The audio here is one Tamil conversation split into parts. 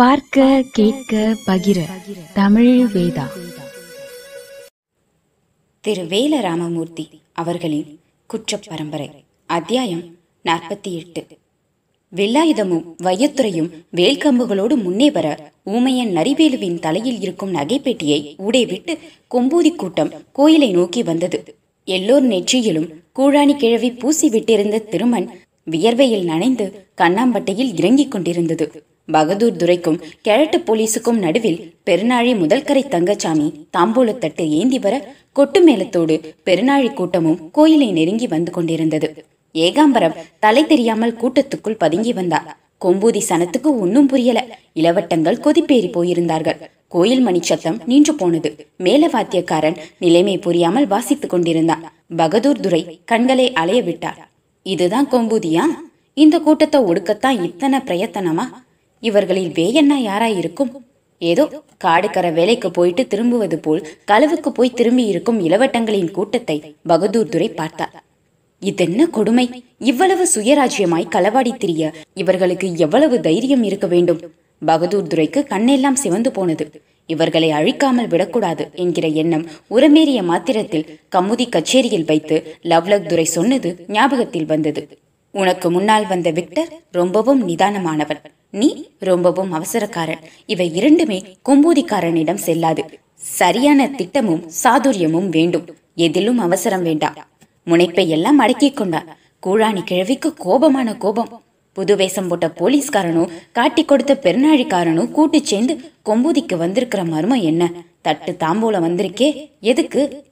பார்க்க கேட்க பகிர. தமிழ் வேதா. திரு வேல ராமமூர்த்தி அவர்களின் குற்ற பரம்பரை அத்தியாயம் நாற்பத்தி எட்டு. வெள்ளாயுதமும் வையத்துறையும் வேல்கம்புகளோடு முன்னே வர ஊமையன் நரிவேலுவின் தலையில் இருக்கும் நகைப்பெட்டியை உடை விட்டு கொம்பூதி கூட்டம் கோயிலை நோக்கி வந்தது. எல்லோர் நெற்றியிலும் கூழாணி கிழவி பூசி விட்டிருந்த திருமண் வியர்வையில் நனைந்து கண்ணாம்பட்டையில் இறங்கிக் கொண்டிருந்தது. பகதூர் துரைக்கும் கேரட்டு போலீஸுக்கும் நடுவில் பெருநாழி முதல்கரை தங்கச்சாமி தாம்பூலத்தட்டு ஏந்தி வர கொட்டு மேளத்தோடு பெருநாழி கூட்டமும் கோயிலை நெருங்கி வந்து கொண்டிருந்தது. ஏகாம்பரம் தலை தெரியாமல் கூட்டத்துக்குள் பதுங்கி வந்தார் கொம்பூதி சனத்துக்கு ஒன்னும் புரியல. இளவட்டங்கள் கொதிப்பேறி போயிருந்தார்கள். கோயில் மணி சத்தம் நின்று போனது. மேல வாத்தியக்காரன் நிலைமை புரியாமல் வாசித்துக் கொண்டிருந்தான் பகதூர் துரை கண்களை அலைய விட்டார். இதுதான் கொம்பூதியா? இந்த கூட்டத்தை ஒடுக்கத்தான் இத்தனை பிரயத்தனமா? இவர்களில் வேயண்ணா யாரா இருக்கும் ஏதோ காடுக்கர வேலைக்கு போயிட்டு திரும்புவது போல் களவுக்கு போய் திரும்பி இருக்கும் இளவட்டங்களின் கூட்டத்தை பகதூர் துரை பார்த்தார். இதென்ன கொடுமை? இவ்வளவு சுயராஜ்யமாய் களவாடி திரிய இவர்களுக்கு எவ்வளவு தைரியம் இருக்க வேண்டும்? பகதூர் துரைக்கு கண்ணெல்லாம் சிவந்து போனது. இவர்களை அழிக்காமல் விடக்கூடாது என்கிற எண்ணம் உரமேறிய மாத்திரத்தில் கமுதி கச்சேரியில் வைத்து லவ்லக் துரை சொன்னது ஞாபகத்தில் வந்தது. உனக்கு முன்னால் வந்த விக்டர் ரொம்பவும் நிதானமானவன். நீ ரொம்பவும் அவசரக்காரன். இவை இரண்டுமே கொம்பூதிக்காரனிடம் செல்லாது. சரியான திட்டமும் சாதுரியமும் வேண்டும். எதிலும் அவசரம் வேண்டாம் முனைப்பை எல்லாம் அடக்கிக் கொண்டார் கூழாணி கிழவிக்கு கோபமான கோபம். புது வேஷம் போட்ட போலீஸ்காரனும் காட்டி கொடுத்த பெருநாழிக்காரனும் கூட்டு சேர்ந்து கொம்பூதிக்கு வந்திருக்கிற மர்மம் என்ன? தட்டு தாம்பூல வந்திருக்கே. எதுக்கு?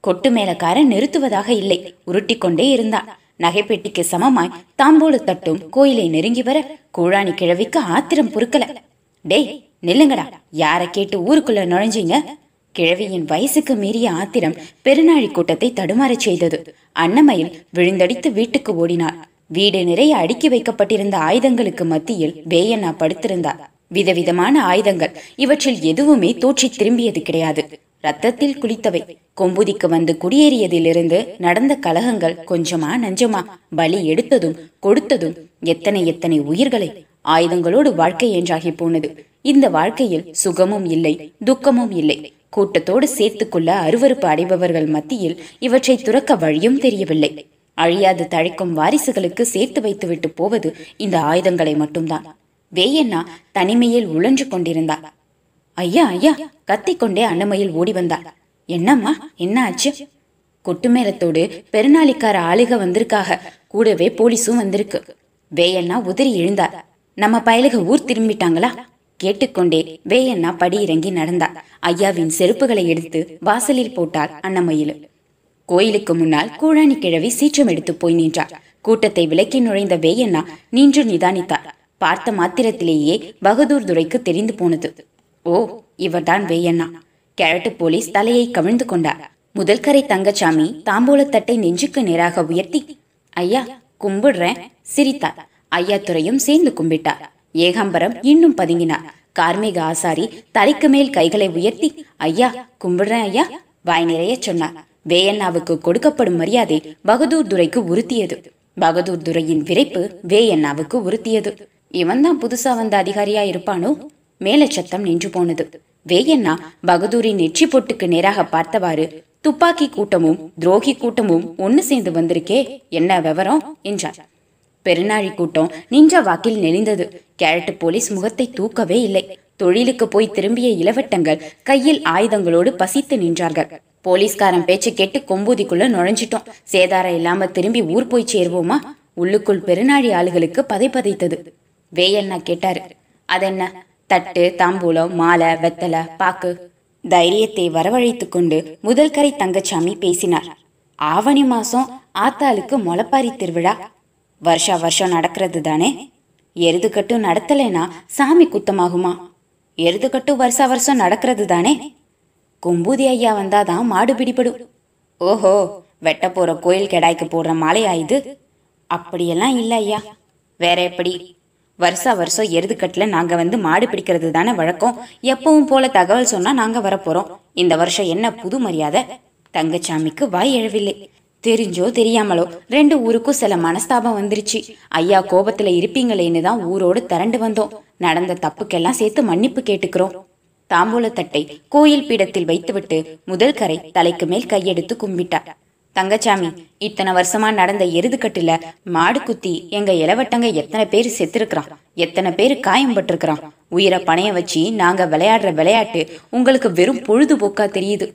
கொட்டு மேலக்காரன் நிறுத்துவதாக இல்லை. உருட்டி கொண்டே இருந்தான். நகைப்பெட்டிக்கு சமமாய் தாம்பூல தட்டும் கோயிலை நெருங்கி வர கூழாணி கிழவிக்கு ஆத்திரம் பொறுக்கல. டேய் நில்லுங்கடா. யார கேட்டு ஊருக்குள்ள நுழைஞ்சீங்க? கிழவியின் வயசுக்கு மீறிய ஆத்திரம் பெருநாழி கூட்டத்தை தடுமாறச் செய்தது. அன்னமயில் விழுந்தடித்து வீட்டுக்கு ஓடினாள். வீடு நிறைய அடுக்கி வைக்கப்பட்டிருந்த ஆயுதங்களுக்கு மத்தியில் வேயண்ணா படுத்திருந்தார். விதவிதமான ஆயுதங்கள் இவற்றில் எதுவுமே தோற்றி திரும்பியது கிடையாது. ரத்தத்தில் குளித்தவை. கொம்புதிக்கு வந்து குடியேறியதிலிருந்து நடந்த கலகங்கள் கொஞ்சமா நஞ்சமா. பலி எடுத்ததும் கொடுத்ததும் எத்தனை எத்தனை உயிர்களை ஆயுதங்களோடு வாழ்க்கை என்றாகி போனது. இந்த வாழ்க்கையில் சுகமும் இல்லை துக்கமும் இல்லை. கூட்டத்தோடு சேர்த்துக்கொள்ள அருவறுப்பு அடைபவர்கள் மத்தியில் இவற்றை துறக்க வழியும் தெரியவில்லை. அழியாது தழைக்கும் வாரிசுகளுக்கு சேர்த்து வைத்துவிட்டு போவது இந்த ஆயுதங்களை மட்டும்தான். வேயண்ணா தனிமையில் உழன்று கொண்டிருந்தார். ஐயா ஐயா கத்திக்கொண்டே அன்னமையில் ஓடி வந்தார் என்னம்மா என்ன ஆச்சு கொட்டுமேளத்தோடு பெருநாளிக்கார ஆளுக வந்திருக்காக. கூடவே போலீஸும் வந்திருக்கு. வேயண்ணா உதறி எழுந்தார் நம்ம பயலுக ஊர் திரும்பிட்டாங்களா? கேட்டுக்கொண்டே வேயண்ணா படி இறங்கி நடந்தார் ஐயாவின் செருப்புகளை எடுத்து வாசலில் போட்டார் அன்னமயில் கோயிலுக்கு முன்னால் கூழாணி கிழவி சீற்றம் எடுத்து போய் நின்றார் கூட்டத்தை விலக்கி நுழைந்த வேயண்ணா நின்று நிதானித்தார். பார்த்த மாத்திரத்திலேயே பகதூர் துரைக்கு தெரிந்து போனது. ஓ இவர்தான் வேயண்ணா. கிழட்டு போலீஸ் தலையை கவிழ்ந்து கொண்டார். முதல்கரை தங்கச்சாமி தாம்பூலத்தட்டை நெஞ்சுக்கு நேராக உயர்த்தி ஐயா கும்பிடுறேன் சிரித்தார். ஐயா துறையும் சேர்ந்து கும்பிட்டார். ஏகாம்பரம் இன்னும் பதுங்கினார். கார்மேக ஆசாரி தலைக்கு மேல் கைகளை உயர்த்தி ஐயா கும்பிடுறேன் ஐயா வாய் நிறைய சொன்னார். வேயண்ணாவுக்கு கொடுக்கப்படும் மரியாதை பகதூர் துரைக்கு உறுத்தியது. பகதூர் துரையின் விரைப்பு வேயண்ணாவுக்கு உறுத்தியது. இவன்தான் புதுசா வந்த அதிகாரியா இருப்பானோ? மேலச்சத்தம் நின்று போனது. வேயண்ணா பகதூரின் நெற்றி பொட்டுக்கு நேராக பார்த்தவாறு துப்பாக்கி கூட்டமும் துரோகி கூட்டமும் ஒன்னு சேர்ந்து வந்திருக்கே என்ன விவரம்? என்றார். பெருநாழி கூட்டம் நின்ற வாக்கில் நெளிந்தது. கேரட்டு போலீஸ் முகத்தை தூக்கவே இல்லை. தொழிலுக்கு போய் திரும்பிய இளவட்டங்கள் கையில் ஆயுதங்களோடு பசித்து நின்றார்கள். போலீஸ்காரன் பேச்சு கேட்டு கொம்பூதிக்குள்ள நுழைஞ்சிட்டோம். சேதாரம் இல்லாம திரும்பி ஊர் போய் சேருவோமா? உள்ளுக்குள் பெருநாழி ஆளுகளுக்கு பதை பதைத்தது. வேயண்ணா கேட்டாரு அதென்ன? தட்டு தாம்பூலம் மாலை வெத்தலை பாக்கு. தைரியத்தை வரவழைத்து கொண்டு முதல்கரை தங்கச்சாமி பேசினார். ஆவணி மாசம் ஆத்தாளுக்கு முளப்பாரி திருவிழா. வருஷா வருஷம் நடக்கிறது தானே? எருதுக்கட்டும் நடத்தலைனா சாமி குத்தமாகுமா? எருதுக்கட்டும் வருஷா வருஷம் நடக்கிறது தானே? கொம்பூதி ஐயா வந்தாதான் மாடு பிடிபடும். ஓஹோ வெட்ட போற கோயில் கெடாய்க்கு போடுற மாலையா இது? அப்படியெல்லாம் இல்லை ஐயா. வேற எப்படி? வருஷா வருஷம் எருதுக்கட்டில் நாங்கள் வந்து மாடு பிடிக்கிறது தானே வழக்கம். எப்பவும் போல தகவல் சொன்னால் நாங்கள் வரப்போகிறோம் இந்த வருஷம் என்ன புது மரியாதை? தங்கச்சாமிக்கு வாய் எழவில்லை. தெரிஞ்சோ தெரியாமலோ ரெண்டு ஊருக்கும் சில மனஸ்தாபம் வந்துருச்சு. ஐயா கோபத்துல இருப்பீங்களேன்னு தான் ஊரோடு திரண்டு வந்தோம். நடந்த தப்புக்கெல்லாம் சேர்த்து மன்னிப்பு கேட்டுக்கிறோம். தாம்பூலத்தட்டை கோயில் பீடத்தில் வைத்துவிட்டு முதல் கரை தலைக்கு மேல் கையெடுத்து கும்பிட்டார் தங்கச்சாமி இத்தனை வருஷமா நடந்த எருதுக்கட்டுல மாடு குத்தி எங்க இளவட்டங்க எத்தனை பேர் செத்துருக்கிறான் எத்தனை பேர் காயம்பட்டிருக்கிறான் உயிரை பணைய வச்சு நாங்க விளையாடுற விளையாட்டு உங்களுக்கு வெறும் பொழுதுபோக்கா தெரியுது.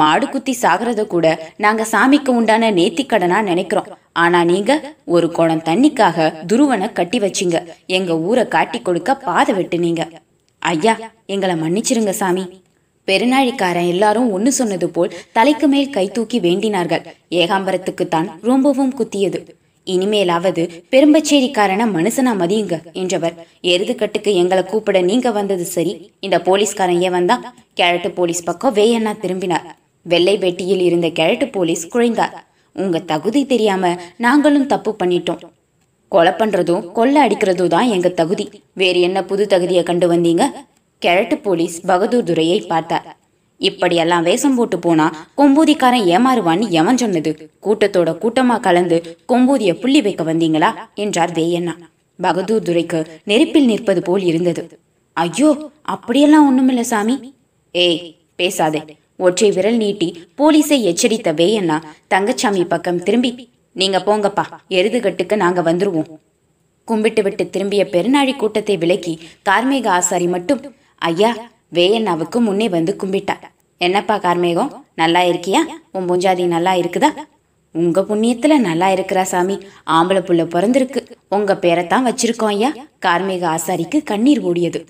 மாடு குத்தி சாகிறத கூட நாங்க சாமிக்கு உண்டான நேத்திக்கடனா நினைக்கிறோம். ஆனா நீங்க ஒரு குடம் தண்ணிக்காக துருவனை கட்டி வச்சீங்க. எங்க ஊரை காட்டி கொடுக்க பாதை வெட்டுனீங்க. ஐயா எங்களை மன்னிச்சிருங்க சாமி. பெருநாழிக்காரன் எல்லாரும் ஒன்னு சொன்னது போல் தலைக்கு மேல் கை தூக்கி வேண்டினார்கள். ஏகாம்பரத்துக்குத்தான் ரொம்பவும் குத்தியது. இனிமேலாவது பெரும்பச்சேரிக்காரன மனுஷனா மதியுங்க என்றவர். எருதுக்கட்டுக்கு எங்களை கூப்பிட நீங்க வந்தது சரி. இந்த போலீஸ்காரன் ஏன் வந்தா? கேரட்டு போலீஸ் பக்கம் வேயண்ணா திரும்பினார். வெள்ளை வெட்டியில் இருந்த கேரட்டு போலீஸ் குழைந்தார். உங்க தகுதி தெரியாம நாங்களும் தப்பு பண்ணிட்டோம். கொலை பண்றதும் கொள்ளை அடிக்கிறதும் தான் எங்க தகுதி. வேறு என்ன புது தகுதியை கண்டு வந்தீங்க? கிழட்டு போலீஸ் பகதூர் துரையை பார்த்தார். இப்படியெல்லாம் வேஷம் போட்டு போனா கொம்பூதிக்காரன் ஏமாறுவான்னு எவன் சொன்னது? கூட்டத்தோட கூட்டமா கலந்து கொம்பூதிய புள்ளி வைக்க வந்தீங்களா? என்றார் வேயண்ணா. பகதூர் துரைக்கு நெருப்பில் நிற்பது போல் இருந்தது. ஐயோ அப்படியெல்லாம் ஒண்ணுமில்ல சாமி. ஏய் பேசாதே. ஒற்றை விரல் நீட்டி போலீஸை எச்சரித்த வேயண்ணா தங்கச்சாமி பக்கம் திரும்பி நீங்க போங்கப்பா எருதுகட்டுக்கு நாங்க வந்துருவோம். கும்பிட்டு விட்டு திரும்பிய பெருநாழி கூட்டத்தை விலக்கி கார்மேக ஆசாரி மட்டும் ஐயா வேயண்ணாவுக்கு முன்னே வந்து கும்பிட்டா. என்னப்பா கார்மேகம் நல்லா இருக்கியா? உன் பூஞ்சாதி நல்லா இருக்குதா? உங்க புண்ணியத்துல நல்லா இருக்கிறா சாமி. ஆம்பளை புள்ள பிறந்திருக்கு. உங்க பேரைத்தான் வச்சிருக்கோம் ஐயா. கார்மேக ஆசாரிக்கு கண்ணீர் ஓடியது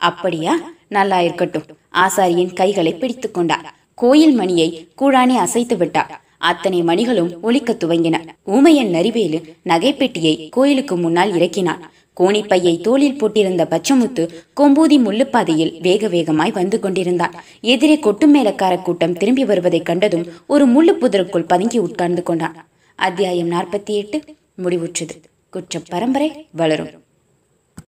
அப்படியா? நல்லா இருக்கட்டும். ஆசாரியின் கைகளை பிடித்து கொண்டார் கோயில் மணியை கூழானே அசைத்து விட்டார் அத்தனை மணிகளும் ஒலிக்க துவங்கின. ஊமையன் நரிவேலு நகைப்பெட்டியை கோயிலுக்கு முன்னால் இறக்கினான். கோணிப்பையை தோளில் போட்டிருந்த பச்சமுத்து கொம்பூதி முள்ளுப்பாதையில் வேக வேகமாய் வந்து கொண்டிருந்தான். எதிரே கொட்டு மேலக்கார கூட்டம் திரும்பி வருவதைக் கண்டதும் ஒரு முள்ளு புதருக்குள் பதுங்கி உட்கார்ந்து கொண்டான். அத்தியாயம் நாற்பத்தி எட்டு. முடிவுற்றது. குற்ற பரம்பரை வளரும்.